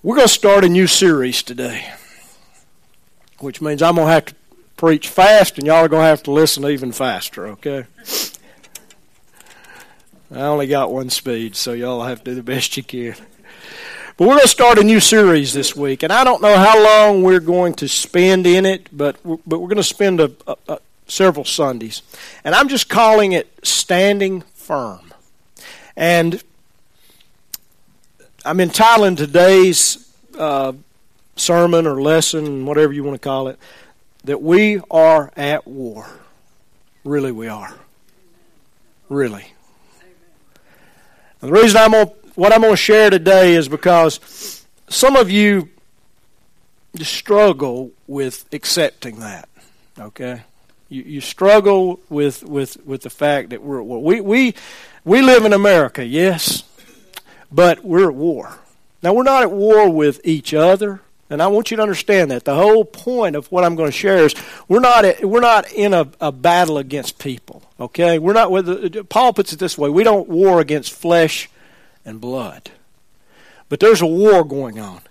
We're going to start a new series today, which means I'm going to have to preach fast and y'all are going to have to listen even faster, okay? I only got one speed, so y'all have to do the best you can. But we're going to start a new series this week, and I don't know how long we're going to spend in it, but we're, but we're going to spend a, a, a, several Sundays. And I'm just calling it Standing Firm. And I'm entitling today's uh, sermon or lesson, whatever you want to call it, that we are at war. Really, we are. Really. And the reason I'm what I'm going to share today is because some of you struggle with accepting that. Okay, you, you struggle with, with, with the fact that we're at war. We we we live in America, yes, but we're at war. Now, we're not at war with each other. And I want you to understand that. The whole point of what I'm going to share is we're not, we're not in a, a battle against people. Okay? We're not with, Paul puts it this way we don't war against flesh and blood. But there's a war going on.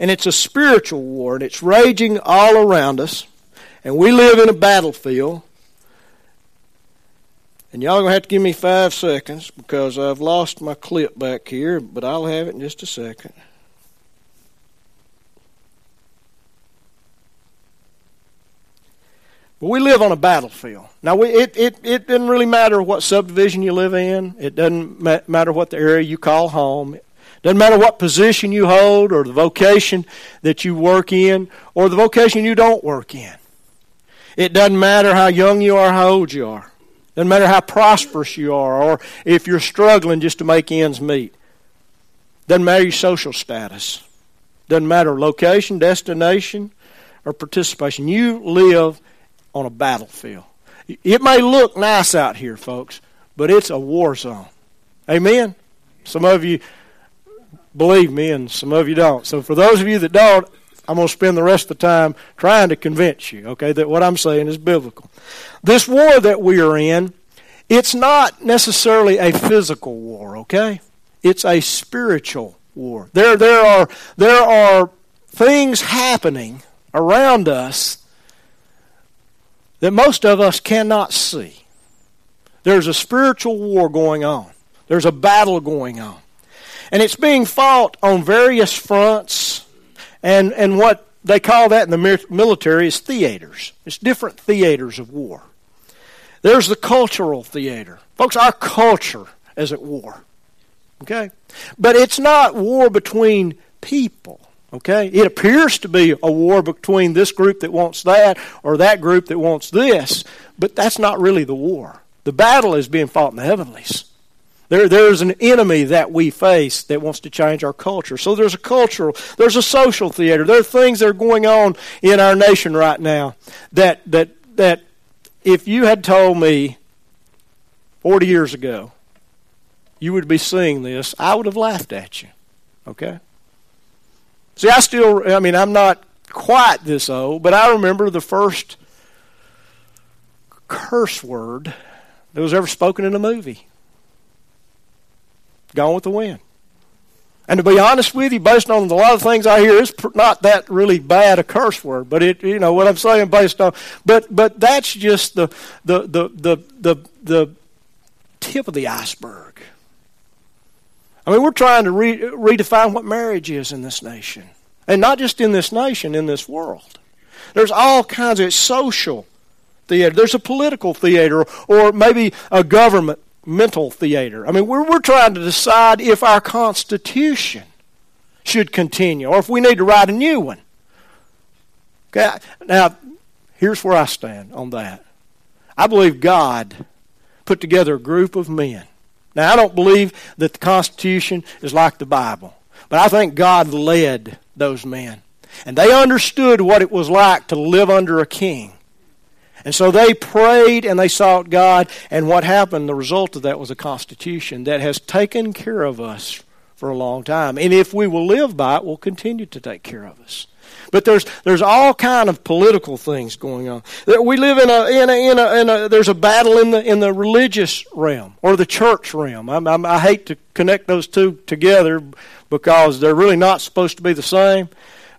And it's a spiritual war, and it's raging all around us. And we live in a battlefield. And y'all to have to give me five seconds because I've lost my clip back here, but I'll have it in just a second. But we live on a battlefield. Now, we, it, it, it doesn't really matter what subdivision you live in. It doesn't ma- matter what the area you call home. It doesn't matter what position you hold or the vocation that you work in or the vocation you don't work in. It doesn't matter how young you are, how old you are. Doesn't matter how prosperous you are or if you're struggling just to make ends meet. Doesn't matter your social status. Doesn't matter location, destination, or participation. You live on a battlefield. It may look nice out here, folks, but it's a war zone. Amen? Some of you believe me, and some of you don't. So, for those of you that don't, I'm going to spend the rest of the time trying to convince you, okay, that what I'm saying is biblical. This war that we are in, it's not necessarily a physical war, okay? It's a spiritual war. There, there, are, there are things happening around us that most of us cannot see. There's a spiritual war going on, there's a battle going on. And it's being fought on various fronts and, and what they call that in the military is theaters. It's different theaters of war. There's the cultural theater. Folks, our culture is at war. Okay? But it's not war between people. Okay? It appears to be a war between this group that wants that or that group that wants this, but that's not really the war. The battle is being fought in the heavenlies. There, there's an enemy that we face that wants to change our culture. So there's a cultural, there's a social theater. There are things that are going on in our nation right now that that that if you had told me 40 years ago you would be seeing this, I would have laughed at you. Okay? See, I still, I mean, I'm not quite this old, but I remember the first curse word that was ever spoken in a movie. Gone with the Wind. And to be honest with you, based on a lot of things I hear, it's not that really bad a curse word. But it, you know, what I'm saying based on, but but that's just the the the the the, the tip of the iceberg. I mean, we're trying to re- redefine what marriage is in this nation, and not just in this nation, in this world. There's all kinds of social theater. There's a political theater, or maybe a government mental theater. I mean, we're, we're trying to decide if our Constitution should continue or if we need to write a new one. Okay, now, here's where I stand on that. I believe God put together a group of men. Now, I don't believe that the Constitution is like the Bible, but I think God led those men. And they understood what it was like to live under a king. And so they prayed and they sought God, and what happened, the result of that was a constitution that has taken care of us for a long time. And if we will live by it, will continue to take care of us. But there's there's all kind of political things going on. We live in a in a, in a, in a there's a battle in the in the religious realm or the church realm. I'm, I'm, I hate to connect those two together because they're really not supposed to be the same.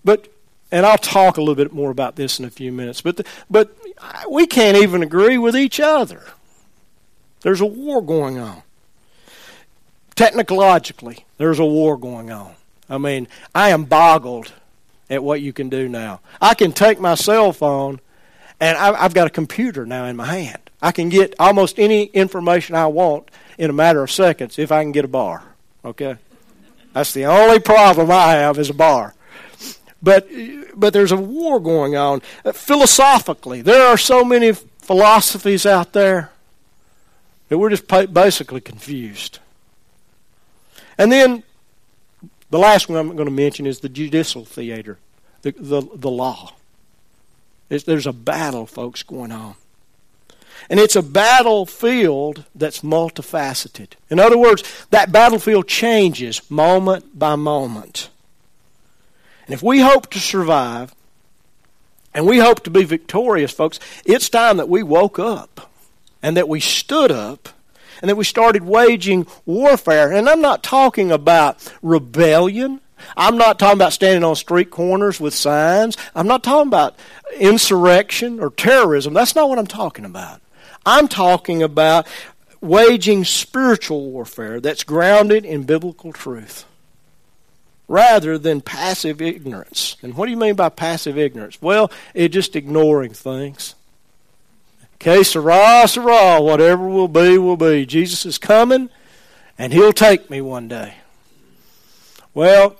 But and I'll talk a little bit more about this in a few minutes. But the, but we can't even agree with each other. There's a war going on. Technologically, there's a war going on. I mean, I am boggled at what you can do now. I can take my cell phone, and I've got a computer now in my hand. I can get almost any information I want in a matter of seconds if I can get a bar. Okay? That's the only problem I have is a bar. But but there's a war going on uh, philosophically. There are so many philosophies out there that we're just basically confused. And then the last one I'm going to mention is the judicial theater, the, the, the law. It's, there's a battle, folks, going on. And it's a battlefield that's multifaceted. In other words, that battlefield changes moment by moment. And if we hope to survive, and we hope to be victorious, folks, it's time that we woke up and that we stood up and that we started waging warfare. And I'm not talking about rebellion. I'm not talking about standing on street corners with signs. I'm not talking about insurrection or terrorism. That's not what I'm talking about. I'm talking about waging spiritual warfare that's grounded in biblical truth rather than passive ignorance. And what do you mean by passive ignorance? Well, it's just ignoring things. Que sera, sera, whatever will be, will be. Jesus is coming, and he'll take me one day. Well,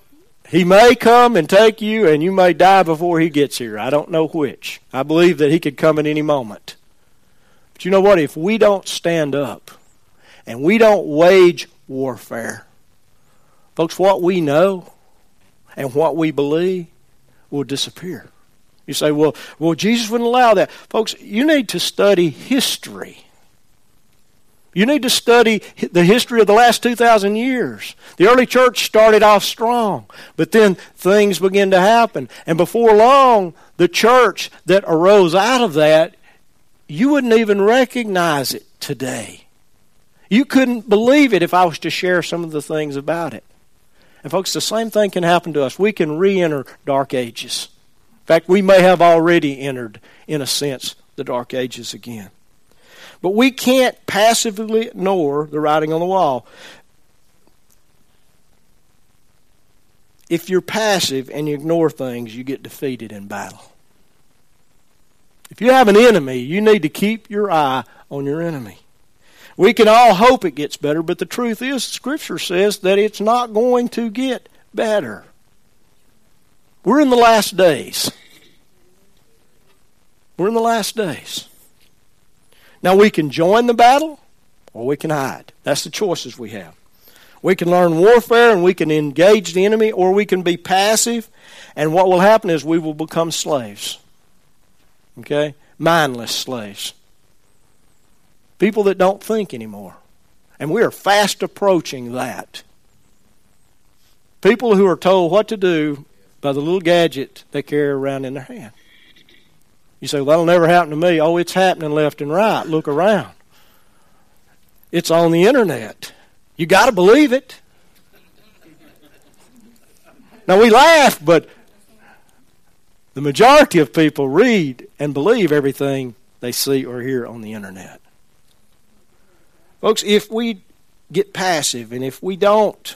he may come and take you, and you may die before he gets here. I don't know which. I believe that he could come at any moment. But you know what? If we don't stand up and we don't wage warfare, folks, what we know and what we believe will disappear. You say, well, well, Jesus wouldn't allow that. Folks, you need to study history. You need to study the history of the last 2,000 years. The early church started off strong, but then things began to happen. And before long, the church that arose out of that, you wouldn't even recognize it today. You couldn't believe it if I was to share some of the things about it. And, folks, the same thing can happen to us. We can re enter dark ages In fact, we may have already entered, in a sense, the dark ages again. But we can't passively ignore the writing on the wall. If you're passive and you ignore things, you get defeated in battle. If you have an enemy, you need to keep your eye on your enemy. We can all hope it gets better, but the truth is, Scripture says that it's not going to get better. We're in the last days. We're in the last days. Now we can join the battle or we can hide. That's the choices we have. We can learn warfare and we can engage the enemy or we can be passive and what will happen is we will become slaves. Okay? Mindless slaves. People that don't think anymore. And we are fast approaching that. People who are told what to do by the little gadget they carry around in their hand. You say, well, that'll never happen to me. Oh, it's happening left and right. Look around. It's on the internet. You got to believe it. Now, we laugh, but the majority of people read and believe everything they see or hear on the internet. Folks, if we get passive and if we don't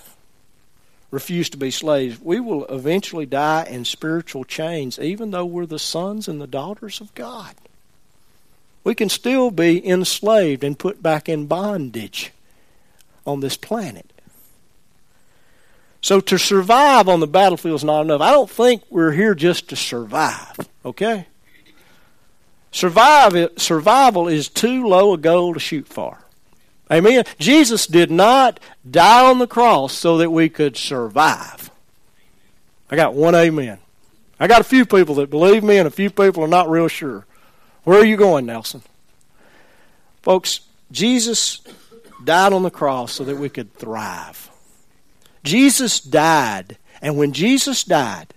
refuse to be slaves, we will eventually die in spiritual chains, even though we're the sons and the daughters of God. We can still be enslaved and put back in bondage on this planet. So to survive on the battlefield is not enough. I don't think we're here just to survive, okay? Survival is too low a goal to shoot for. Amen. Jesus did not die on the cross so that we could survive. I got one amen. I got a few people that believe me and a few people are not real sure. Where are you going, Nelson? Folks, Jesus died on the cross so that we could thrive. Jesus died, and when Jesus died,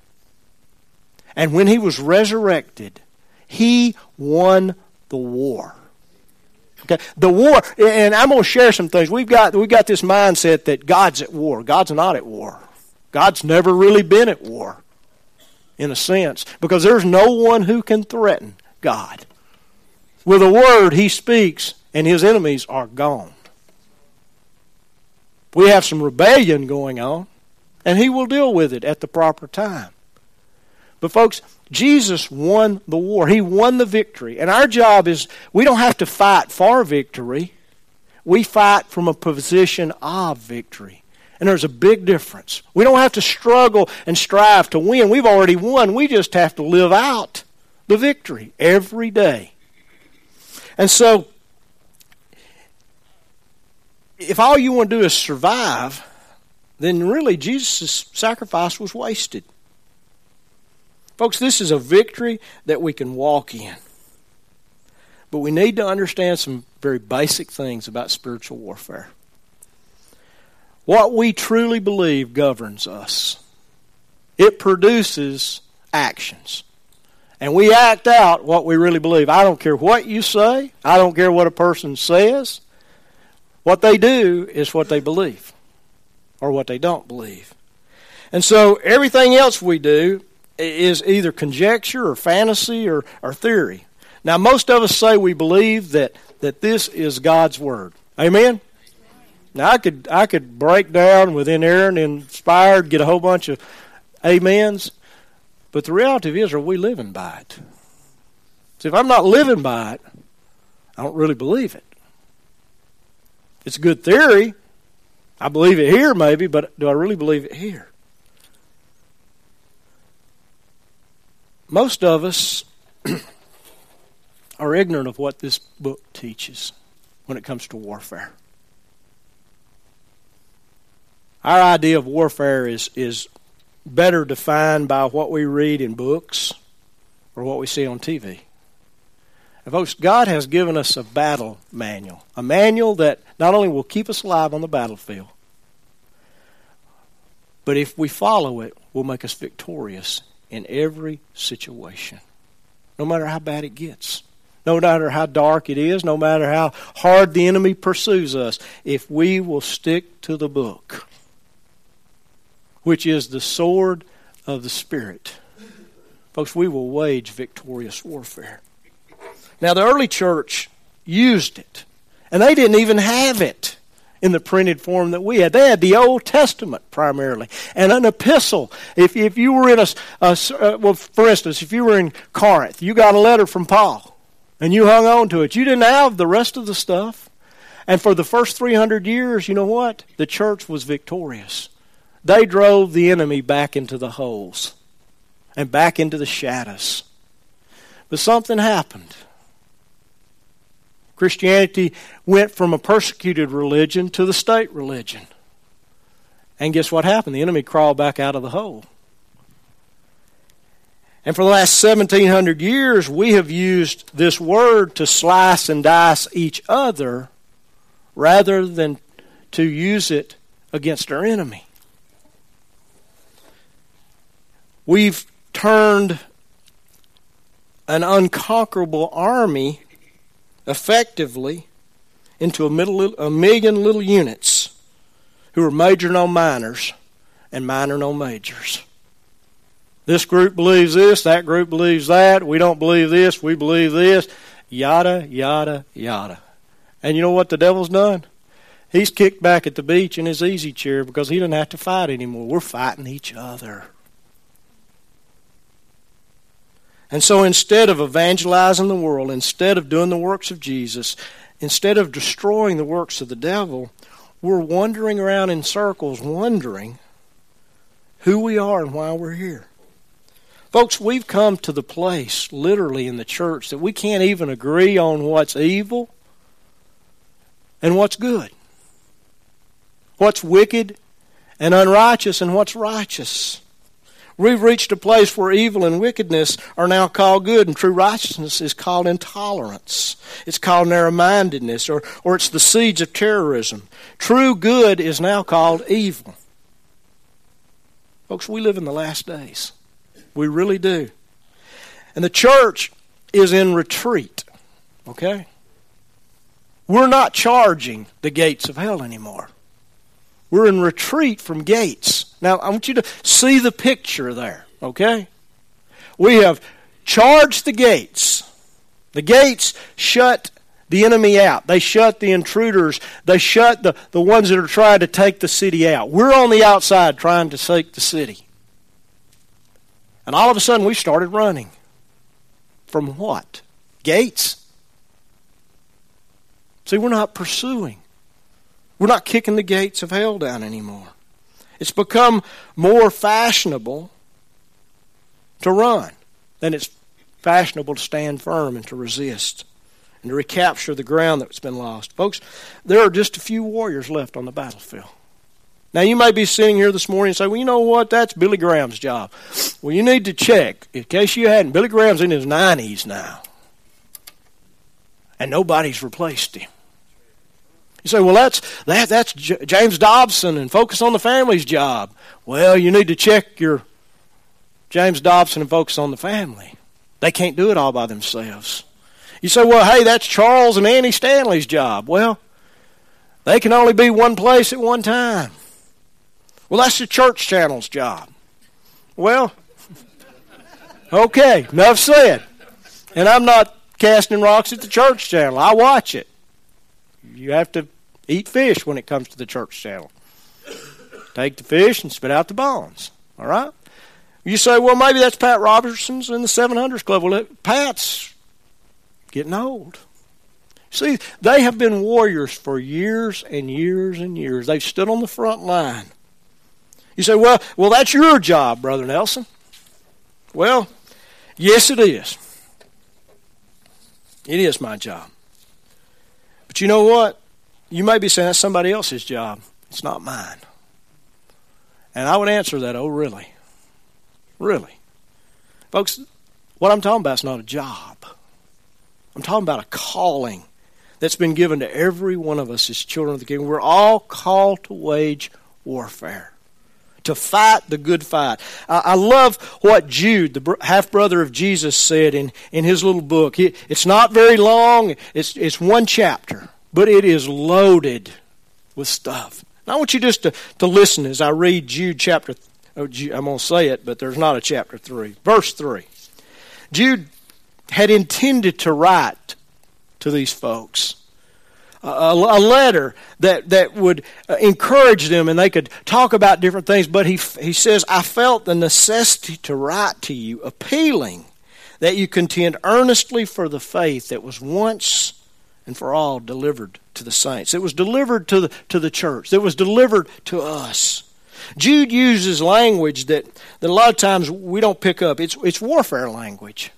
and when he was resurrected, he won the war. Okay, the war, and I'm going to share some things. We've got we've got this mindset that God's at war. God's not at war. God's never really been at war, in a sense, because there's no one who can threaten God. With a word, He speaks, and His enemies are gone. We have some rebellion going on, and He will deal with it at the proper time. But, folks, Jesus won the war. He won the victory. And our job is we don't have to fight for victory, we fight from a position of victory. And there's a big difference. We don't have to struggle and strive to win. We've already won. We just have to live out the victory every day. And so, if all you want to do is survive, then really Jesus' sacrifice was wasted. Folks, this is a victory that we can walk in. But we need to understand some very basic things about spiritual warfare. What we truly believe governs us. It produces actions. And we act out what we really believe. I don't care what you say. I don't care what a person says. What they do is what they believe or what they don't believe. And so everything else we do is either conjecture or fantasy or, or theory. Now, most of us say we believe that, that this is God's Word. Amen? Now, I could, I could break down with inerrant, inspired, get a whole bunch of amens, but the reality is, are we living by it? So if I'm not living by it, I don't really believe it. It's a good theory. I believe it here, maybe, but do I really believe it here? Most of us are ignorant of what this book teaches when it comes to warfare. Our idea of warfare is, is better defined by what we read in books or what we see on TV. And folks, God has given us a battle manual, a manual that not only will keep us alive on the battlefield, but if we follow it, will make us victorious in every situation, no matter how bad it gets. No matter how dark it is, no matter how hard the enemy pursues us, if we will stick to the book, which is the sword of the Spirit, folks, we will wage victorious warfare. Now, the early church used it, and they didn't even have it in the printed form that we had. They had the Old Testament primarily and an epistle. If, if you were in a, a uh, well, for instance, if you were in Corinth, you got a letter from Paul and you hung on to it. You didn't have the rest of the stuff. And for the first 300 years, you know what? The church was victorious. They drove the enemy back into the holes and back into the shadows. But something happened. Christianity went from a persecuted religion to the state religion. And guess what happened? The enemy crawled back out of the hole. And for the last 1700 years, we have used this word to slice and dice each other rather than to use it against our enemy. We've turned an unconquerable army effectively into a, middle, a million little units who are major no minors and minor no majors. This group believes this, that group believes that, we don't believe this, we believe this, yada, yada, yada. And you know what the devil's done? He's kicked back at the beach in his easy chair because he doesn't have to fight anymore. We're fighting each other. And so instead of evangelizing the world, instead of doing the works of Jesus, instead of destroying the works of the devil, we're wandering around in circles wondering who we are and why we're here. Folks, we've come to the place, literally in the church, that we can't even agree on what's evil and what's good, what's wicked and unrighteous and what's righteous. We've reached a place where evil and wickedness are now called good, and true righteousness is called intolerance. It's called narrow mindedness, or, or it's the seeds of terrorism. True good is now called evil. Folks, we live in the last days. We really do. And the church is in retreat. Okay? We're not charging the gates of hell anymore. We're in retreat from gates. Now, I want you to see the picture there, okay? We have charged the gates. The gates shut the enemy out. They shut the intruders. They shut the, the ones that are trying to take the city out. We're on the outside trying to take the city. And all of a sudden we started running. From what? Gates. See, we're not pursuing. We're not kicking the gates of hell down anymore. It's become more fashionable to run than it's fashionable to stand firm and to resist and to recapture the ground that's been lost. Folks, there are just a few warriors left on the battlefield. Now, you may be sitting here this morning and say, well, you know what? That's Billy Graham's job. Well, you need to check. In case you hadn't, Billy Graham's in his 90s now. And nobody's replaced him. You say, well, that's, that, that's J- James Dobson and focus on the family's job. Well, you need to check your James Dobson and focus on the family. They can't do it all by themselves. You say, well, hey, that's Charles and Andy Stanley's job. Well, they can only be one place at one time. Well, that's the church channel's job. Well, okay, enough said. And I'm not casting rocks at the church channel. I watch it. You have to eat fish when it comes to the church channel. Take the fish and spit out the bones. All right? You say, well, maybe that's Pat Robertson's in the 700s Club. Well, Pat's getting old. See, they have been warriors for years and years and years. They've stood on the front line. You say, well, well, that's your job, Brother Nelson. Well, yes, it is. It is my job. But you know what? You may be saying that's somebody else's job. It's not mine. And I would answer that, oh, really? Really? Folks, what I'm talking about is not a job. I'm talking about a calling that's been given to every one of us as children of the King. We're all called to wage warfare, to fight the good fight. I, love what Jude, the half brother of Jesus, said in, in his little book. it's not very long, it's, it's one chapter, but it is loaded with stuff. Now, I want you just to, to listen as I read Jude chapter. Oh, I'm going to say it, but there's not a chapter 3. Verse 3. Jude had intended to write to these folks. A, a, letter that, that would uh, encourage them and they could talk about different things. But he, he says, I felt the necessity to write to you, appealing that you contend earnestly for the faith that was once and for all delivered to the saints. It was delivered to the, to the church, it was delivered to us. Jude uses language that, that a lot of times we don't pick up. It's, it's warfare language.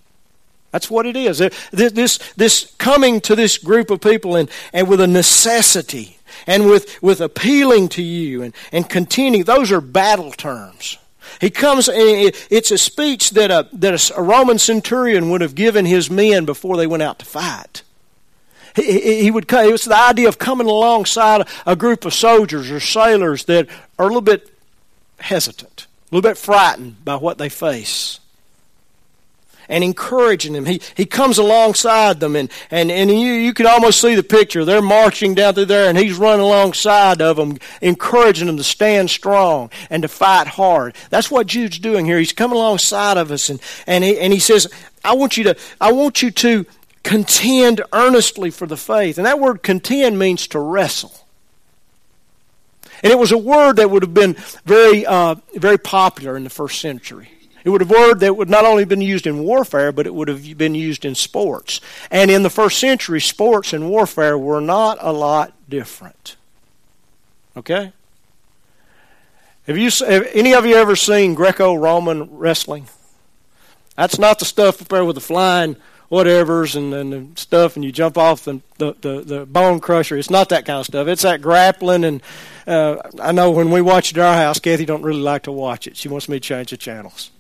That's what it is. This, this coming to this group of people and, and with a necessity and with, with appealing to you and, and continuing, those are battle terms. He comes, eh, eh, it's a speech that a, that a Roman centurion would have given his men before they went out to fight. He, he would, it was the idea of coming alongside a group of soldiers or sailors that are a little bit hesitant, a little bit frightened by what they face and encouraging them. He, he comes alongside them, and, and, and you, you can almost see the picture. They're marching down through there, and he's running alongside of them, encouraging them to stand strong and to fight hard. That's what Jude's doing here. He's coming alongside of us, and, and, he, and he says, I want you to, I want you to contend earnestly for the faith. And that word contend means to wrestle. And it was a word that would have been very, uh, very popular in the first century. It would have word that would not only been used in warfare, but it would have been used in sports. And in the first century, sports and warfare were not a lot different. Okay? Have you have any of you ever seen Greco-Roman wrestling? That's not the stuff up there with the flying whatevers and, and stuff, and you jump off the, the, the, the, bone crusher. It's not that kind of stuff. It's that grappling, and uh, I know when we watch it at our house, Kathy don't really like to watch it. She wants me to change the channels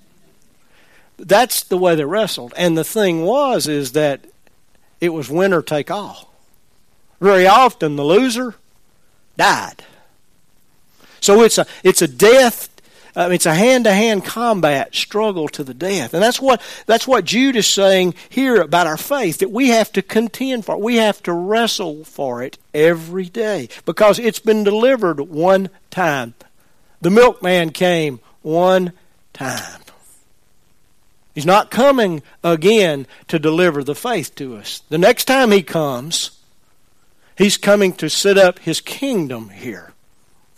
that's the way they wrestled. And the thing was is that it was winner take all. Very often the loser died. So it's a it's a death uh, it's a hand-to-hand combat struggle to the death. And that's what, that's what Jude is saying here about our faith, that we have to contend for it. We have to wrestle for it every day because it's been delivered one time. The milkman came one time. He's not coming again to deliver the faith to us. The next time he comes, he's coming to set up his kingdom here.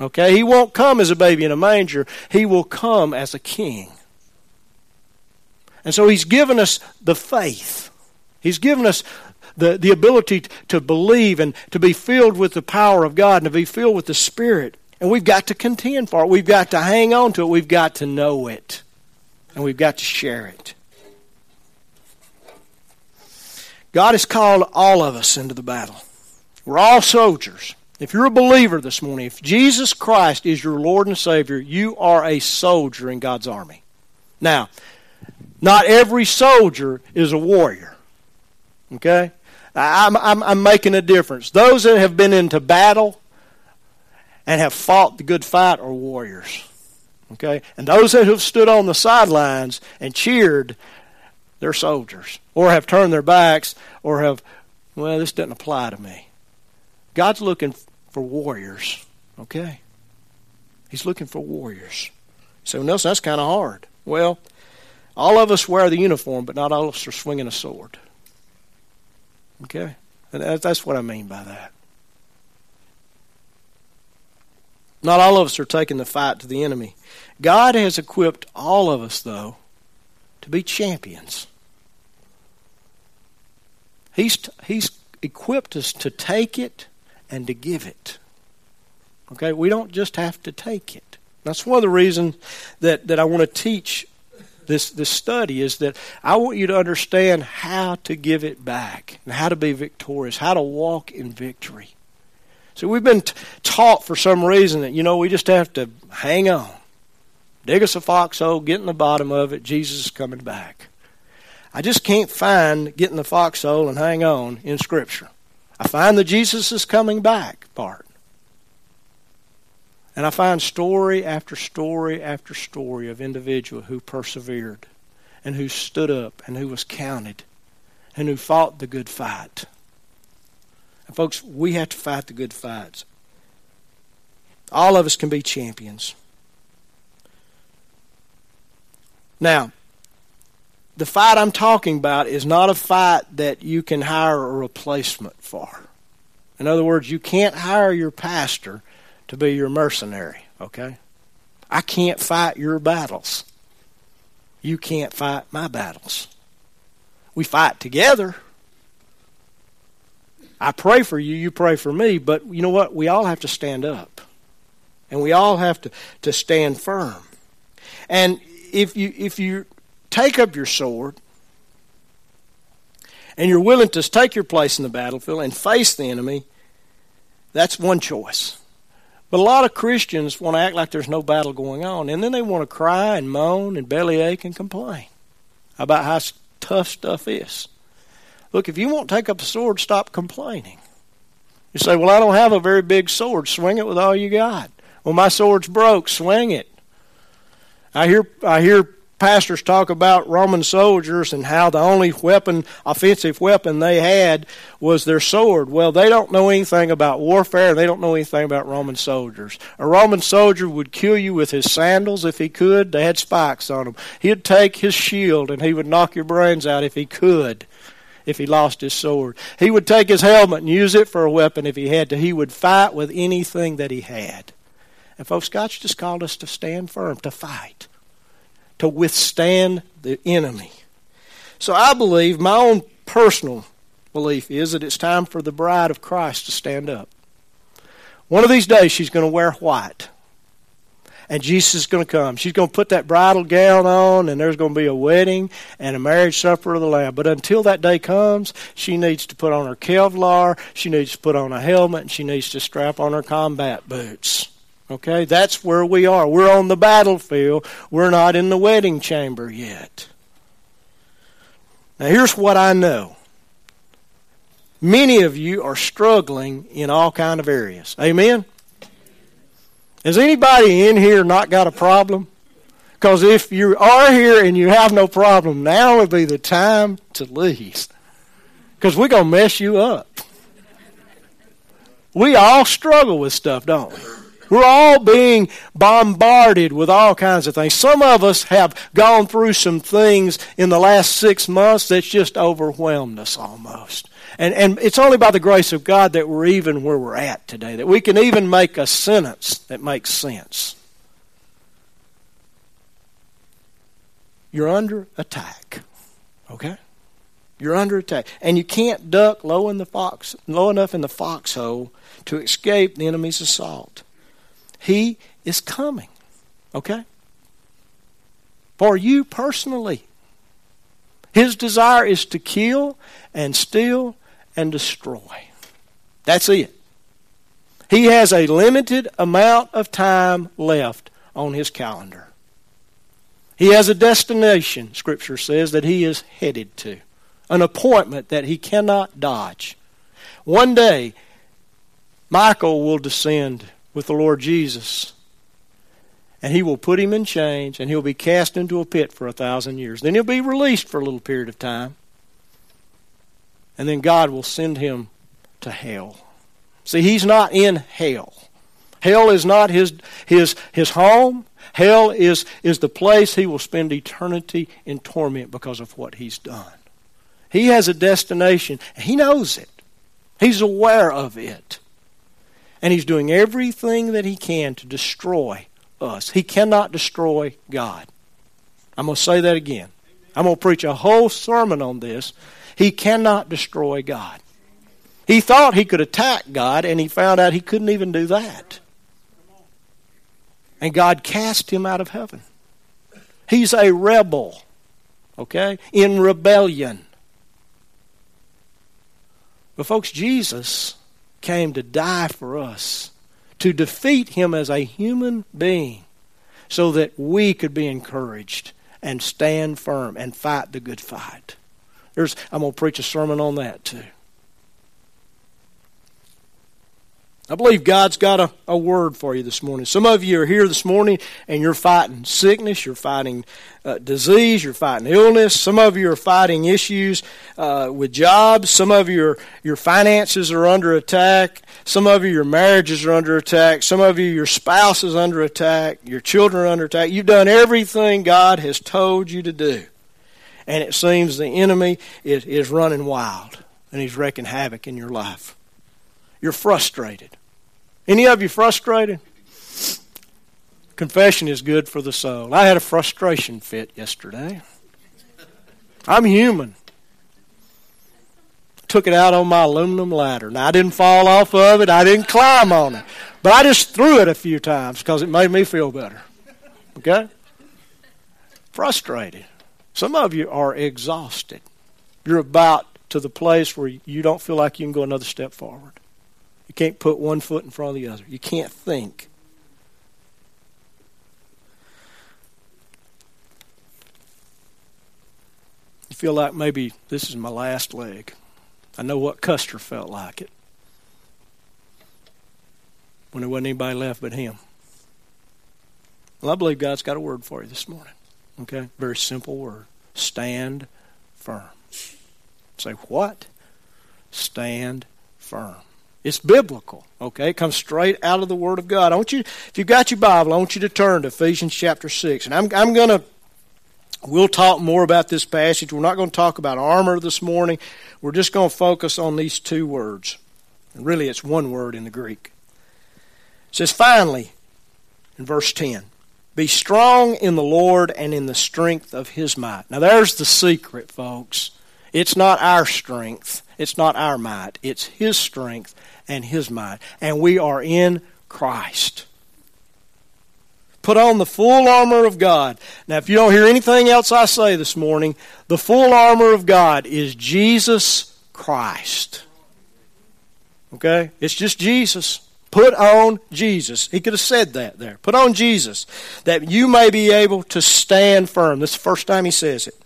Okay? He won't come as a baby in a manger, he will come as a king. And so he's given us the faith. He's given us the, the ability to believe and to be filled with the power of God and to be filled with the Spirit. And we've got to contend for it. We've got to hang on to it. We've got to know it. And we've got to share it. God has called all of us into the battle. We're all soldiers. If you're a believer this morning, if Jesus Christ is your Lord and Savior, you are a soldier in God's army. Now, not every soldier is a warrior. Okay? I'm, I'm, I'm making a difference. Those that have been into battle and have fought the good fight are warriors. Okay? And those that have stood on the sidelines and cheered, they're soldiers. Or have turned their backs or have, well, this doesn't apply to me. God's looking for warriors. Okay? He's looking for warriors. So, Nelson, that's kind of hard. Well, all of us wear the uniform, but not all of us are swinging a sword. Okay? And that's what I mean by that. Not all of us are taking the fight to the enemy. God has equipped all of us, though, to be champions. He's, he's equipped us to take it and to give it. Okay? We don't just have to take it. That's one of the reasons that, that I want to teach this, this study is that I want you to understand how to give it back and how to be victorious, how to walk in victory. So we've been t- taught for some reason that, you know, we just have to hang on. Dig us a foxhole, get in the bottom of it, Jesus is coming back. I just can't find getting the foxhole and hang on in Scripture. I find the Jesus is coming back part. And I find story after story after story of individual who persevered and who stood up and who was counted and who fought the good fight. And folks, we have to fight the good fights. All of us can be champions. Now, the fight I'm talking about is not a fight that you can hire a replacement for. In other words, you can't hire your pastor to be your mercenary, okay? I can't fight your battles. You can't fight my battles. We fight together. I pray for you, you pray for me, but you know what? We all have to stand up. And we all have to, to stand firm. And if you if you take up your sword and you're willing to take your place in the battlefield and face the enemy, that's one choice. But a lot of Christians want to act like there's no battle going on, and then they want to cry and moan and bellyache and complain about how tough stuff is. Look, if you won't take up the sword, stop complaining. You say, Well, I don't have a very big sword. Swing it with all you got. Well, my sword's broke. Swing it. I hear, I hear pastors talk about Roman soldiers and how the only weapon, offensive weapon they had was their sword. Well, they don't know anything about warfare they don't know anything about Roman soldiers. A Roman soldier would kill you with his sandals if he could. They had spikes on them. He'd take his shield and he would knock your brains out if he could if he lost his sword. He would take his helmet and use it for a weapon if he had to. He would fight with anything that he had. And folks, God's just called us to stand firm, to fight, to withstand the enemy. So I believe, my own personal belief is that it's time for the bride of Christ to stand up. One of these days, she's going to wear white and Jesus is going to come. She's going to put that bridal gown on, and there's going to be a wedding and a marriage supper of the Lamb. But until that day comes, she needs to put on her Kevlar, she needs to put on a helmet, and she needs to strap on her combat boots. Okay? That's where we are. We're on the battlefield, we're not in the wedding chamber yet. Now, here's what I know. Many of you are struggling in all kind of areas. Amen? Has anybody in here not got a problem? Because if you are here and you have no problem, now would be the time to leave. Because we're going to mess you up. We all struggle with stuff, don't we? We're all being bombarded with all kinds of things. Some of us have gone through some things in the last six months that's just overwhelmed us almost. And, and it's only by the grace of God that we're even where we're at today, that we can even make a sentence that makes sense. You're under attack. Okay? You're under attack. And you can't duck low in the fox low enough in the foxhole to escape the enemy's assault. He is coming. Okay? For you personally. His desire is to kill and steal and destroy. That's it. He has a limited amount of time left on his calendar. He has a destination, Scripture says, that he is headed to, an appointment that he cannot dodge. One day, Michael will descend with the Lord Jesus, and he will put him in chains, and he'll be cast into a pit for a thousand years. Then he'll be released for a little period of time, and then God will send him to hell. See, he's not in hell. Hell is not his, his, his home. Hell is, is the place he will spend eternity in torment because of what he's done. He has a destination. He knows it. He's aware of it. And he's doing everything that he can to destroy us. He cannot destroy God. I'm going to say that again. I'm going to preach a whole sermon on this. He cannot destroy God. He thought he could attack God, and he found out he couldn't even do that. And God cast him out of heaven. He's a rebel, okay, in rebellion. But, folks, Jesus came to die for us, to defeat him as a human being, so that we could be encouraged and stand firm and fight the good fight. There's, I'm going to preach a sermon on that too. I believe God's got a, a word for you this morning. Some of you are here this morning and you're fighting sickness, you're fighting uh, disease, you're fighting illness. Some of you are fighting issues uh, with jobs. Some of your your finances are under attack. Some of you your marriages are under attack. Some of you your spouse is under attack. Your children are under attack. You've done everything God has told you to do, and it seems the enemy is, is running wild and he's wreaking havoc in your life. You're frustrated. Any of you frustrated? Confession is good for the soul. I had a frustration fit yesterday. I'm human. Took it out on my aluminum ladder. Now, I didn't fall off of it, I didn't climb on it. But I just threw it a few times because it made me feel better. Okay? Frustrated. Some of you are exhausted. You're about to the place where you don't feel like you can go another step forward. You can't put one foot in front of the other. You can't think. You feel like maybe this is my last leg. I know what Custer felt like it when there wasn't anybody left but him. Well, I believe God's got a word for you this morning. Okay? Very simple word. Stand firm. Say, what? Stand firm. It's biblical, okay? It comes straight out of the Word of God. I want you, if you've got your Bible, I want you to turn to Ephesians chapter 6. And I'm, I'm going to, we'll talk more about this passage. We're not going to talk about armor this morning. We're just going to focus on these two words. And really, it's one word in the Greek. It says, finally, in verse 10, be strong in the Lord and in the strength of his might. Now, there's the secret, folks. It's not our strength, it's not our might, it's his strength and his might. And we are in Christ. Put on the full armor of God. Now, if you don't hear anything else I say this morning, the full armor of God is Jesus Christ. Okay? It's just Jesus. Put on Jesus. He could have said that there. Put on Jesus that you may be able to stand firm. This is the first time he says it.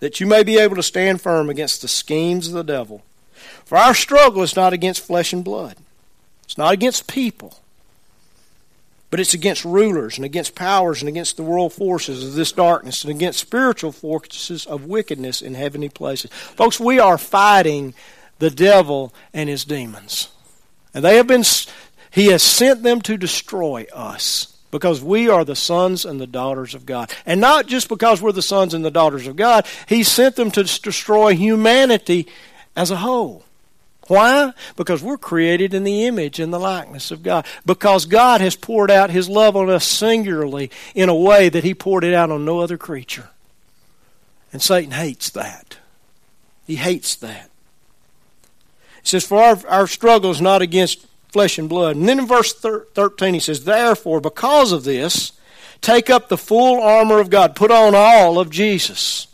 That you may be able to stand firm against the schemes of the devil. For our struggle is not against flesh and blood, it's not against people. but it's against rulers and against powers and against the world forces of this darkness and against spiritual forces of wickedness in heavenly places. Folks, we are fighting the devil and his demons. And they have been he has sent them to destroy us because we are the sons and the daughters of God. And not just because we're the sons and the daughters of God, he sent them to destroy humanity as a whole. Why? Because we're created in the image and the likeness of God. Because God has poured out His love on us singularly in a way that He poured it out on no other creature. And Satan hates that. He hates that. He says, For our, our struggle is not against flesh and blood. And then in verse 13 he says, Therefore, because of this, take up the full armor of God, put on all of Jesus,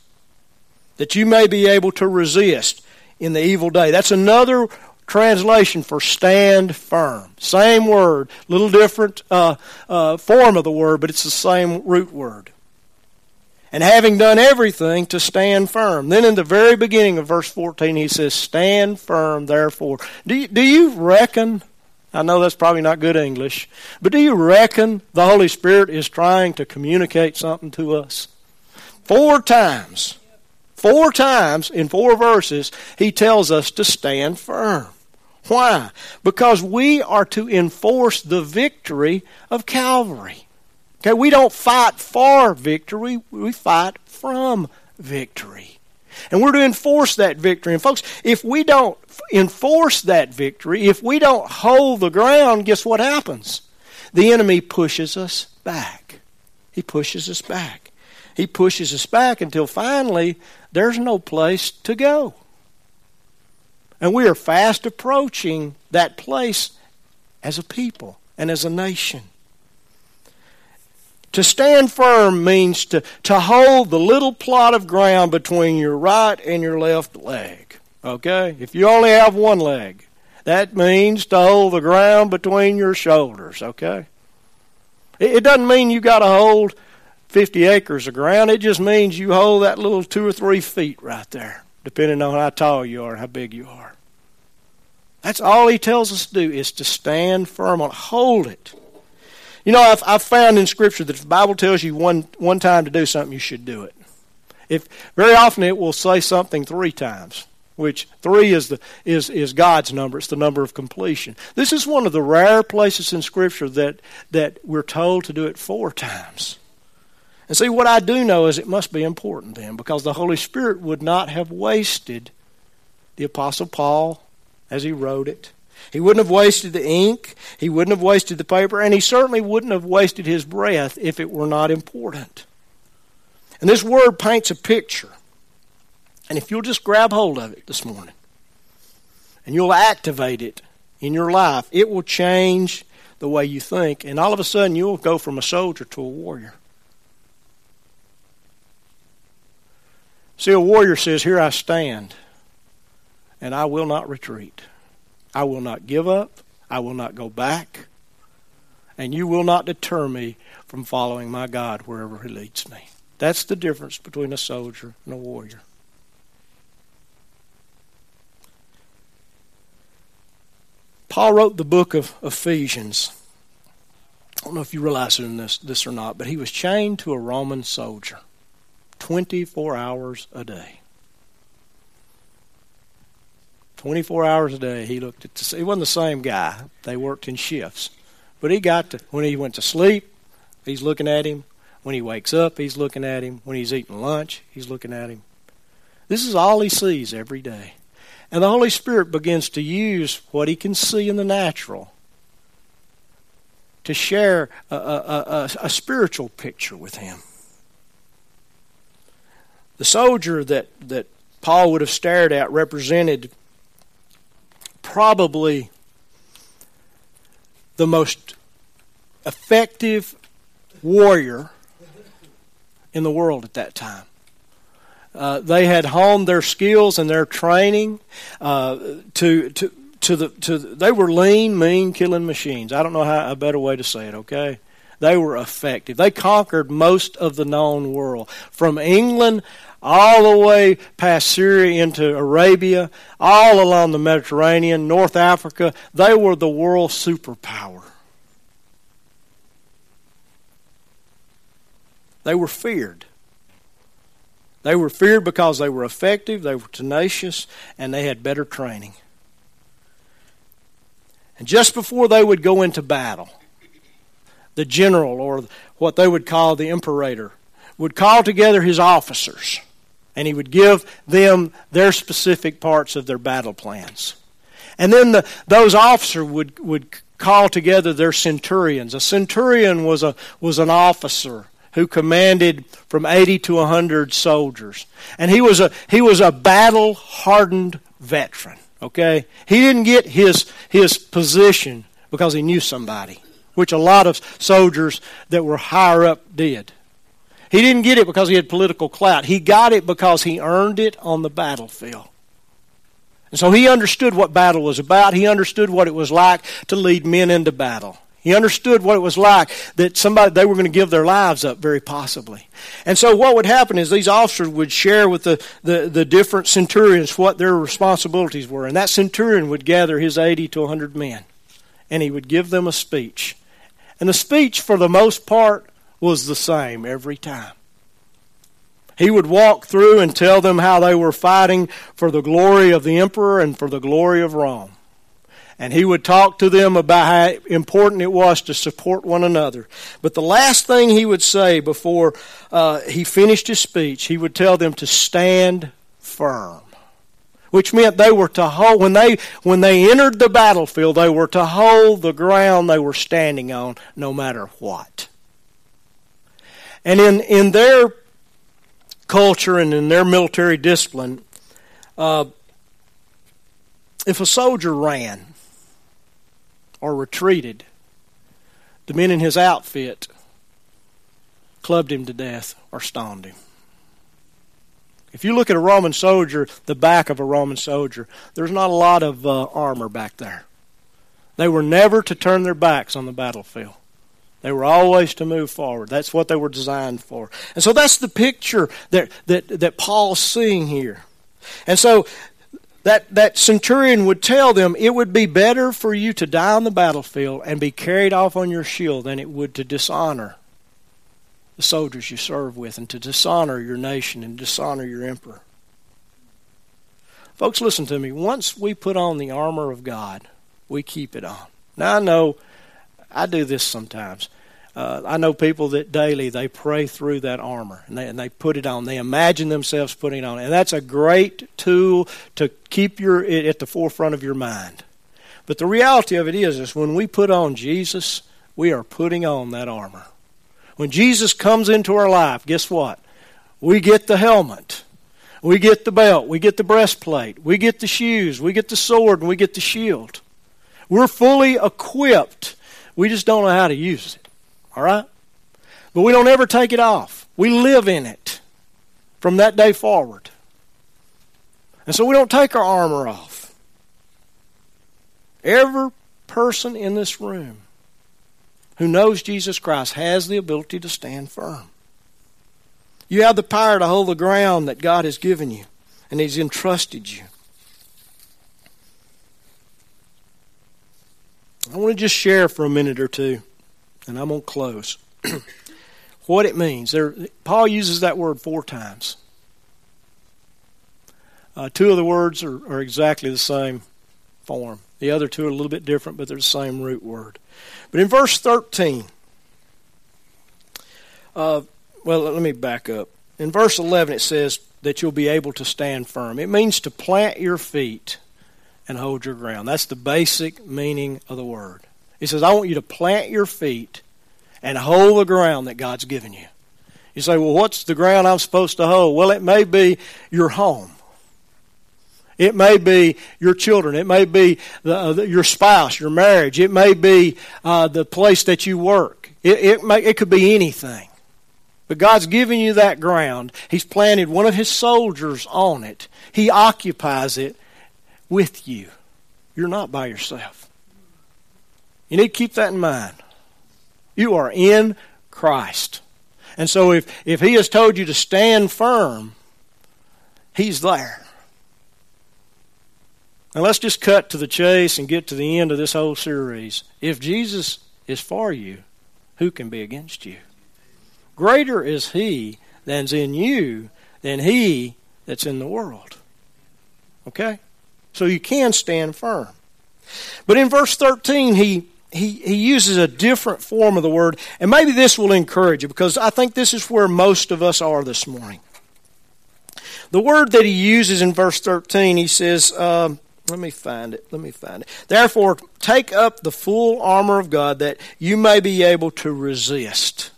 that you may be able to resist in the evil day. That's another translation for stand firm. Same word, little different uh, uh, form of the word, but it's the same root word. And having done everything to stand firm. Then in the very beginning of verse 14, he says, Stand firm, therefore. Do you, do you reckon? I know that's probably not good English, but do you reckon the Holy Spirit is trying to communicate something to us? Four times Four times in four verses, he tells us to stand firm. Why? Because we are to enforce the victory of Calvary. Okay, we don't fight for victory, we fight from victory. And we're to enforce that victory. And folks, if we don't enforce that victory, if we don't hold the ground, guess what happens? The enemy pushes us back. He pushes us back. He pushes us back until finally there's no place to go. And we are fast approaching that place as a people and as a nation. To stand firm means to, to hold the little plot of ground between your right and your left leg. Okay? If you only have one leg, that means to hold the ground between your shoulders. Okay? It, it doesn't mean you got to hold 50 acres of ground. It just means you hold that little two or three feet right there, depending on how tall you are and how big you are. That's all he tells us to do is to stand firm on hold it. You know, I've, I've found in Scripture that if the Bible tells you one, one time to do something, you should do it. If very often it will say something three times, which three is the is is God's number. It's the number of completion. This is one of the rare places in Scripture that that we're told to do it four times. And see, what I do know is it must be important then, because the Holy Spirit would not have wasted the Apostle Paul as he wrote it. He wouldn't have wasted the ink, he wouldn't have wasted the paper, and he certainly wouldn't have wasted his breath if it were not important. And this word paints a picture. And if you'll just grab hold of it this morning and you'll activate it in your life, it will change the way you think. And all of a sudden, you'll go from a soldier to a warrior. See, a warrior says, Here I stand, and I will not retreat. I will not give up. I will not go back. And you will not deter me from following my God wherever He leads me. That's the difference between a soldier and a warrior. Paul wrote the book of Ephesians. I don't know if you realize this, this or not, but he was chained to a Roman soldier. 24 hours a day. 24 hours a day he looked at the, he wasn't the same guy. They worked in shifts. But he got to when he went to sleep he's looking at him. When he wakes up he's looking at him. When he's eating lunch he's looking at him. This is all he sees every day. And the holy spirit begins to use what he can see in the natural to share a, a, a, a spiritual picture with him. The soldier that, that Paul would have stared at represented probably the most effective warrior in the world at that time. Uh, they had honed their skills and their training uh, to to to the to the, they were lean, mean, killing machines. I don't know how a better way to say it. Okay, they were effective. They conquered most of the known world from England all the way past Syria into Arabia, all along the Mediterranean, North Africa. They were the world superpower. They were feared. They were feared because they were effective, they were tenacious, and they had better training. And just before they would go into battle, the general, or what they would call the imperator, would call together his officers and he would give them their specific parts of their battle plans. And then the, those officers would, would call together their centurions. A centurion was, a, was an officer who commanded from 80 to 100 soldiers. And he was a, he was a battle hardened veteran. Okay? He didn't get his, his position because he knew somebody, which a lot of soldiers that were higher up did. He didn't get it because he had political clout. He got it because he earned it on the battlefield. And so he understood what battle was about. He understood what it was like to lead men into battle. He understood what it was like that somebody they were going to give their lives up very possibly. And so what would happen is these officers would share with the, the, the different centurions what their responsibilities were. And that centurion would gather his 80 to 100 men. And he would give them a speech. And the speech, for the most part, was the same every time. He would walk through and tell them how they were fighting for the glory of the emperor and for the glory of Rome and he would talk to them about how important it was to support one another. But the last thing he would say before uh, he finished his speech, he would tell them to stand firm. Which meant they were to hold when they when they entered the battlefield, they were to hold the ground they were standing on, no matter what. And in in their culture and in their military discipline, uh, if a soldier ran, or retreated, the men in his outfit clubbed him to death or stoned him. If you look at a Roman soldier, the back of a Roman soldier, there's not a lot of uh, armor back there. They were never to turn their backs on the battlefield. They were always to move forward. That's what they were designed for. And so that's the picture that, that, that Paul's seeing here. And so that, that centurion would tell them it would be better for you to die on the battlefield and be carried off on your shield than it would to dishonor the soldiers you serve with and to dishonor your nation and dishonor your emperor. Folks, listen to me. Once we put on the armor of God, we keep it on. Now, I know I do this sometimes. Uh, I know people that daily they pray through that armor and they, and they put it on. They imagine themselves putting it on, and that's a great tool to keep your it at the forefront of your mind. But the reality of it is, is when we put on Jesus, we are putting on that armor. When Jesus comes into our life, guess what? We get the helmet. We get the belt. We get the breastplate. We get the shoes. We get the sword, and we get the shield. We're fully equipped. We just don't know how to use it. All right? But we don't ever take it off. We live in it from that day forward. And so we don't take our armor off. Every person in this room who knows Jesus Christ has the ability to stand firm. You have the power to hold the ground that God has given you and He's entrusted you. I want to just share for a minute or two and I'm going to close. what it means. There, Paul uses that word four times. Uh, two of the words are, are exactly the same form. The other two are a little bit different, but they're the same root word. But in verse 13, uh, well, let me back up. In verse 11, it says that you'll be able to stand firm. It means to plant your feet and hold your ground. That's the basic meaning of the word. He says, I want you to plant your feet and hold the ground that God's given you. You say, well, what's the ground I'm supposed to hold? Well, it may be your home. It may be your children. It may be the, uh, your spouse, your marriage. It may be uh, the place that you work. It, it, may, it could be anything. But God's given you that ground. He's planted one of His soldiers on it. He occupies it with you. You're not by yourself. You need to keep that in mind. You are in Christ. And so if, if He has told you to stand firm, He's there. Now let's just cut to the chase and get to the end of this whole series. If Jesus is for you, who can be against you? greater is he that's in you than he that's in the world. Okay? So you can stand firm. But in verse 13, he, he, he uses a different form of the word, and maybe this will encourage you because I think this is where most of us are this morning. The word that he uses in verse 13, he says, um, let me find it. Let me find it. Therefore, take up the full armor of God that you may be able to resist.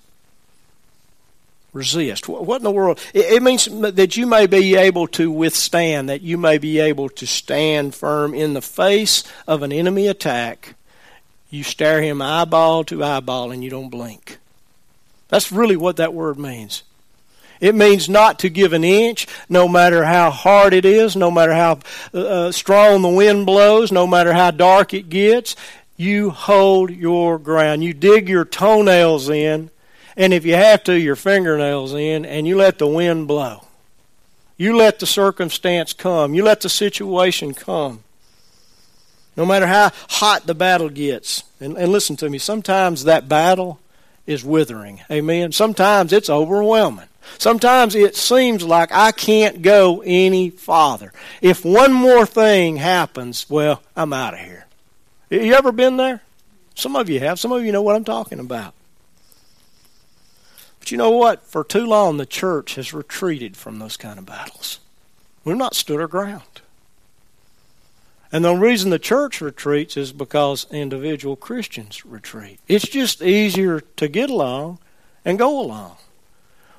Resist. What in the world? It means that you may be able to withstand, that you may be able to stand firm in the face of an enemy attack. You stare him eyeball to eyeball and you don't blink. That's really what that word means. It means not to give an inch, no matter how hard it is, no matter how uh, uh, strong the wind blows, no matter how dark it gets. You hold your ground. You dig your toenails in, and if you have to, your fingernails in, and you let the wind blow. You let the circumstance come. You let the situation come. No matter how hot the battle gets. And, and listen to me, sometimes that battle is withering. Amen. Sometimes it's overwhelming. Sometimes it seems like I can't go any farther. If one more thing happens, well, I'm out of here. You ever been there? Some of you have. Some of you know what I'm talking about. But you know what? For too long, the church has retreated from those kind of battles. We've not stood our ground. And the reason the church retreats is because individual Christians retreat. It's just easier to get along and go along.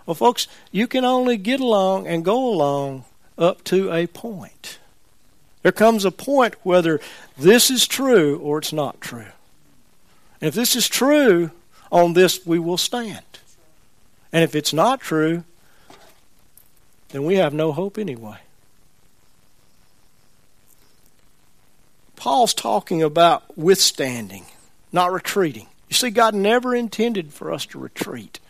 Well, folks, you can only get along and go along up to a point. There comes a point whether this is true or it's not true. And if this is true, on this we will stand. And if it's not true, then we have no hope anyway. Paul's talking about withstanding, not retreating. You see, God never intended for us to retreat.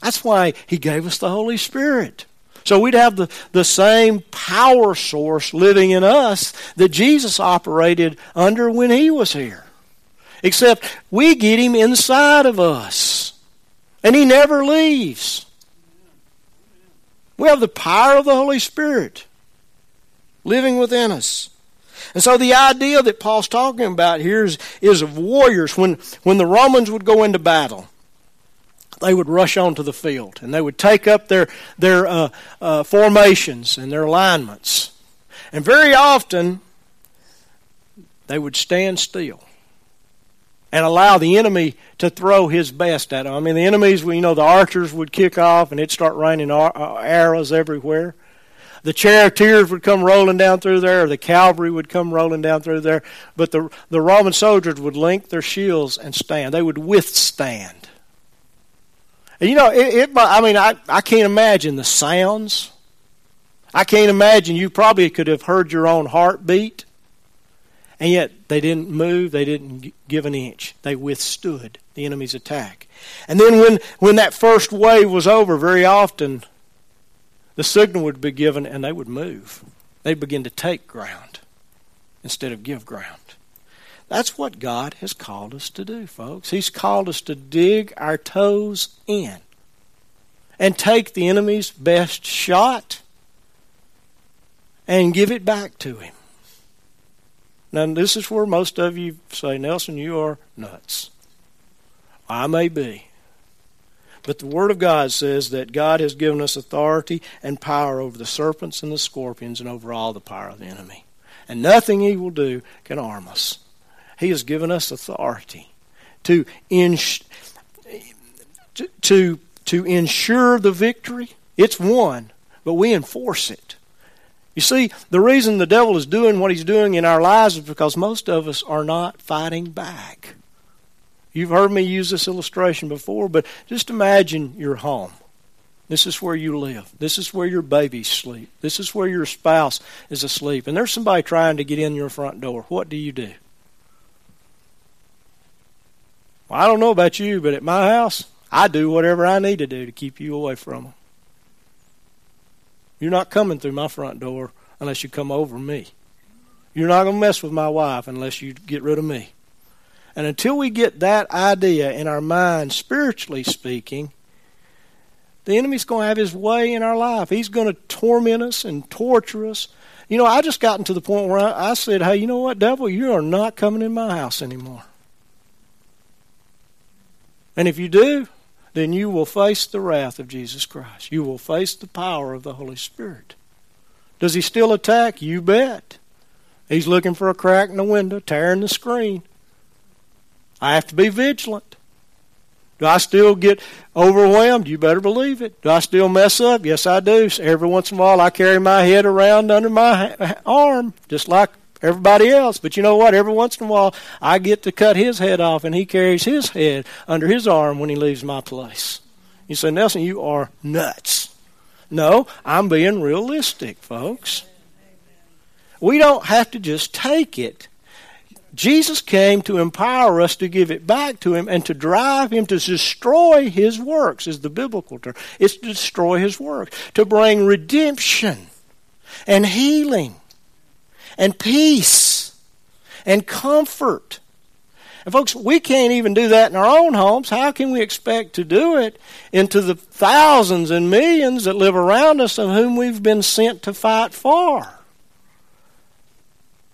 That's why He gave us the Holy Spirit. So we'd have the, the same power source living in us that Jesus operated under when He was here. Except we get Him inside of us. And He never leaves. We have the power of the Holy Spirit living within us. And so the idea that Paul's talking about here is, is of warriors. When, when the Romans would go into battle, they would rush onto the field and they would take up their, their uh, uh, formations and their alignments. And very often, they would stand still and allow the enemy to throw his best at them. I mean, the enemies, you know, the archers would kick off and it'd start raining uh, arrows everywhere. The charioteers would come rolling down through there, or the cavalry would come rolling down through there. But the, the Roman soldiers would link their shields and stand. They would withstand. And you know, it, it, I mean, I, I can't imagine the sounds. I can't imagine you probably could have heard your own heartbeat. And yet they didn't move, they didn't give an inch. They withstood the enemy's attack. And then when, when that first wave was over, very often the signal would be given and they would move. They'd begin to take ground instead of give ground. That's what God has called us to do, folks. He's called us to dig our toes in and take the enemy's best shot and give it back to him. Now, this is where most of you say, Nelson, you are nuts. I may be. But the Word of God says that God has given us authority and power over the serpents and the scorpions and over all the power of the enemy. And nothing he will do can harm us. He has given us authority to, ins- to, to, to ensure the victory. It's won, but we enforce it. You see, the reason the devil is doing what he's doing in our lives is because most of us are not fighting back. You've heard me use this illustration before, but just imagine your home. This is where you live. This is where your babies sleep. This is where your spouse is asleep. And there's somebody trying to get in your front door. What do you do? Well, I don't know about you, but at my house, I do whatever I need to do to keep you away from them. You're not coming through my front door unless you come over me. You're not going to mess with my wife unless you get rid of me. And until we get that idea in our mind, spiritually speaking, The enemy's going to have his way in our life. He's going to torment us and torture us. You know, I just gotten to the point where I, I said, hey, you know what, devil, you are not coming in my house anymore. And if you do, then you will face the wrath of Jesus Christ. You will face the power of the Holy Spirit. Does he still attack? You bet. He's looking for a crack in the window, tearing the screen. I have to be vigilant. Do I still get overwhelmed? You better believe it. Do I still mess up? Yes, I do. Every once in a while, I carry my head around under my arm, just like everybody else. But you know what? Every once in a while, I get to cut his head off, and he carries his head under his arm when he leaves my place. You say, Nelson, you are nuts. No, I'm being realistic, folks. We don't have to just take it. Jesus came to empower us to give it back to him and to drive him to destroy his works, is the biblical term. It's to destroy his works, to bring redemption and healing and peace and comfort. And folks, we can't even do that in our own homes. How can we expect to do it into the thousands and millions that live around us of whom we've been sent to fight for?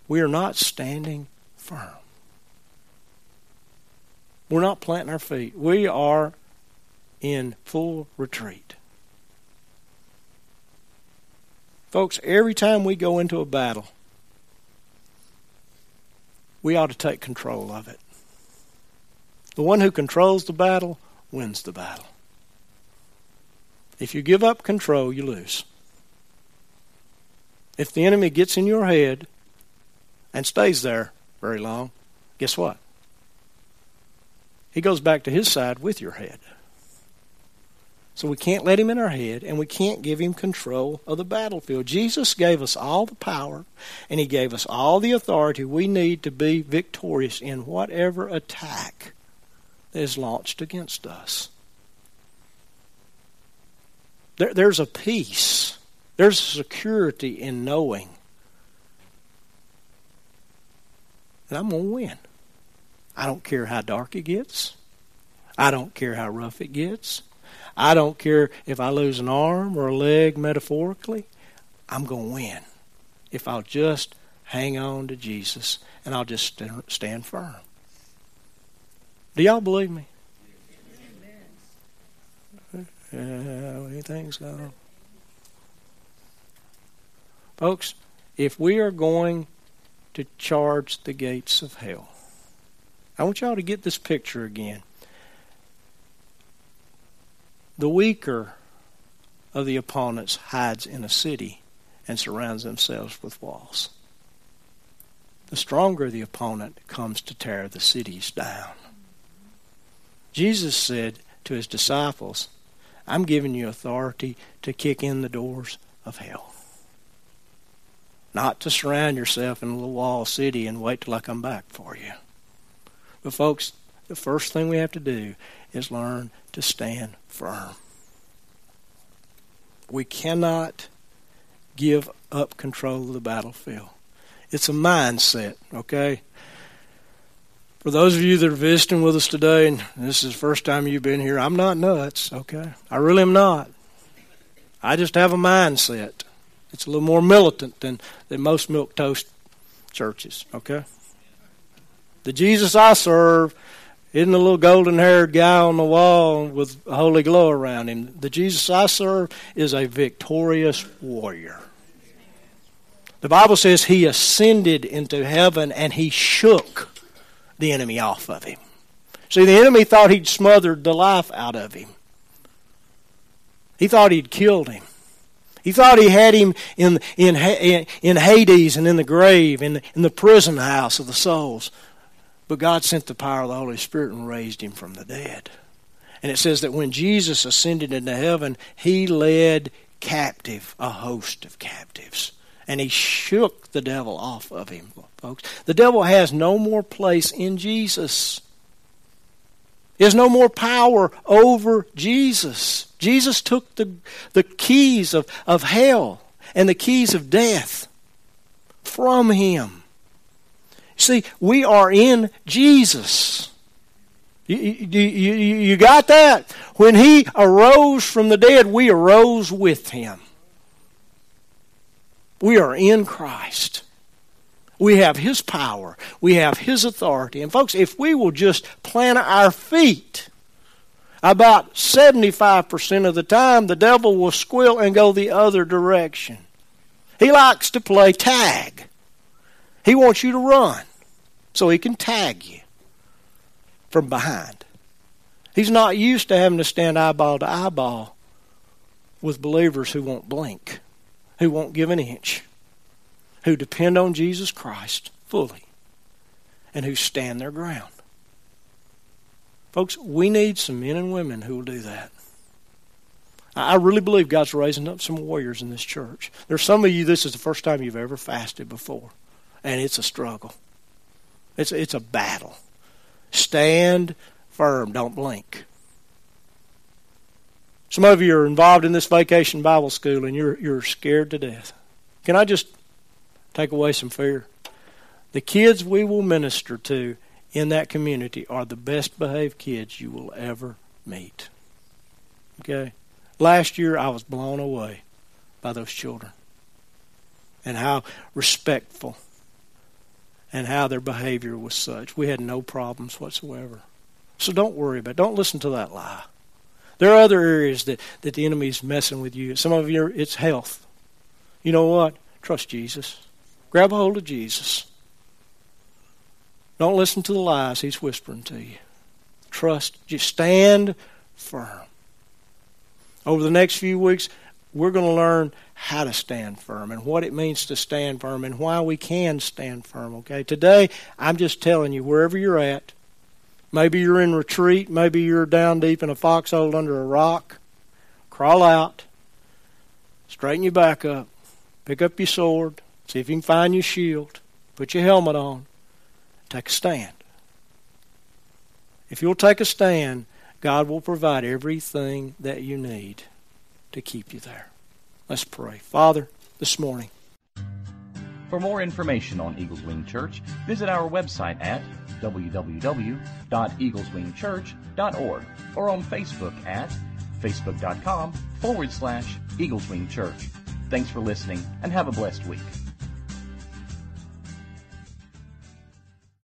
We are not standing firm. We're not planting our feet. We are in full retreat. Folks, every time we go into a battle, we ought to take control of it. The one who controls the battle wins the battle. If you give up control, you lose. If the enemy gets in your head and stays there very long, guess what? He goes back to his side with your head. So we can't let him in our head, and we can't give him control of the battlefield. Jesus gave us all the power, and he gave us all the authority we need to be victorious in whatever attack is launched against us. There, there's a peace, there's security in knowing that I'm going to win. I don't care how dark it gets. I don't care how rough it gets. I don't care if I lose an arm or a leg metaphorically. I'm going to win if I'll just hang on to Jesus and I'll just stand firm. Do y'all believe me? Yeah, anything's going Folks, if we are going to charge the gates of hell, I want y'all to get this picture again. The weaker of the opponents hides in a city and surrounds themselves with walls. The stronger the opponent comes to tear the cities down. Jesus said to his disciples, I'm giving you authority to kick in the doors of hell. Not to surround yourself in a little wall city and wait till I come back for you. But, folks, the first thing we have to do is learn to stand firm. We cannot give up control of the battlefield. It's a mindset, okay? For those of you that are visiting with us today, and this is the first time you've been here, I'm not nuts, okay? I really am not. I just have a mindset. It's a little more militant than, than most milk toast churches, okay? The Jesus I serve isn't a little golden haired guy on the wall with a holy glow around him. The Jesus I serve is a victorious warrior. The Bible says he ascended into heaven and he shook the enemy off of him. See, the enemy thought he'd smothered the life out of him. He thought he'd killed him. He thought he had him in, in, in Hades and in the grave, in, in the prison house of the souls. But God sent the power of the Holy Spirit and raised him from the dead. And it says that when Jesus ascended into heaven, he led captive a host of captives. And he shook the devil off of him, folks. The devil has no more place in Jesus. He has no more power over Jesus. Jesus took the, the keys of, of hell and the keys of death from him. See, we are in Jesus. You, you, you, you got that? When he arose from the dead, we arose with him. We are in Christ. We have his power. We have his authority. And folks, if we will just plant our feet, about 75% of the time, the devil will squill and go the other direction. He likes to play tag. He wants you to run so he can tag you from behind. He's not used to having to stand eyeball to eyeball with believers who won't blink, who won't give an inch, who depend on Jesus Christ fully, and who stand their ground. Folks, we need some men and women who will do that. I really believe God's raising up some warriors in this church. There's some of you, this is the first time you've ever fasted before, and it's a struggle. It's, it's a battle. Stand firm, don't blink. Some of you are involved in this vacation Bible school and you're, you're scared to death. Can I just take away some fear? The kids we will minister to in that community are the best behaved kids you will ever meet. Okay? Last year I was blown away by those children and how respectful and how their behavior was such. We had no problems whatsoever. So don't worry about it. Don't listen to that lie. There are other areas that, that the enemy is messing with you. Some of you, it's health. You know what? Trust Jesus. Grab a hold of Jesus. Don't listen to the lies he's whispering to you. Trust. Just stand firm. Over the next few weeks, we're going to learn how to stand firm and what it means to stand firm and why we can stand firm, okay? Today, I'm just telling you, wherever you're at, maybe you're in retreat, maybe you're down deep in a foxhole under a rock, crawl out, straighten your back up, pick up your sword, see if you can find your shield, put your helmet on, take a stand. If you'll take a stand, God will provide everything that you need to keep you there. Let's pray. Father, this morning. For more information on Eagles Wing Church, visit our website at www.eagleswingchurch.org or on Facebook at facebook.com forward slash Eagles Wing Church. Thanks for listening and have a blessed week.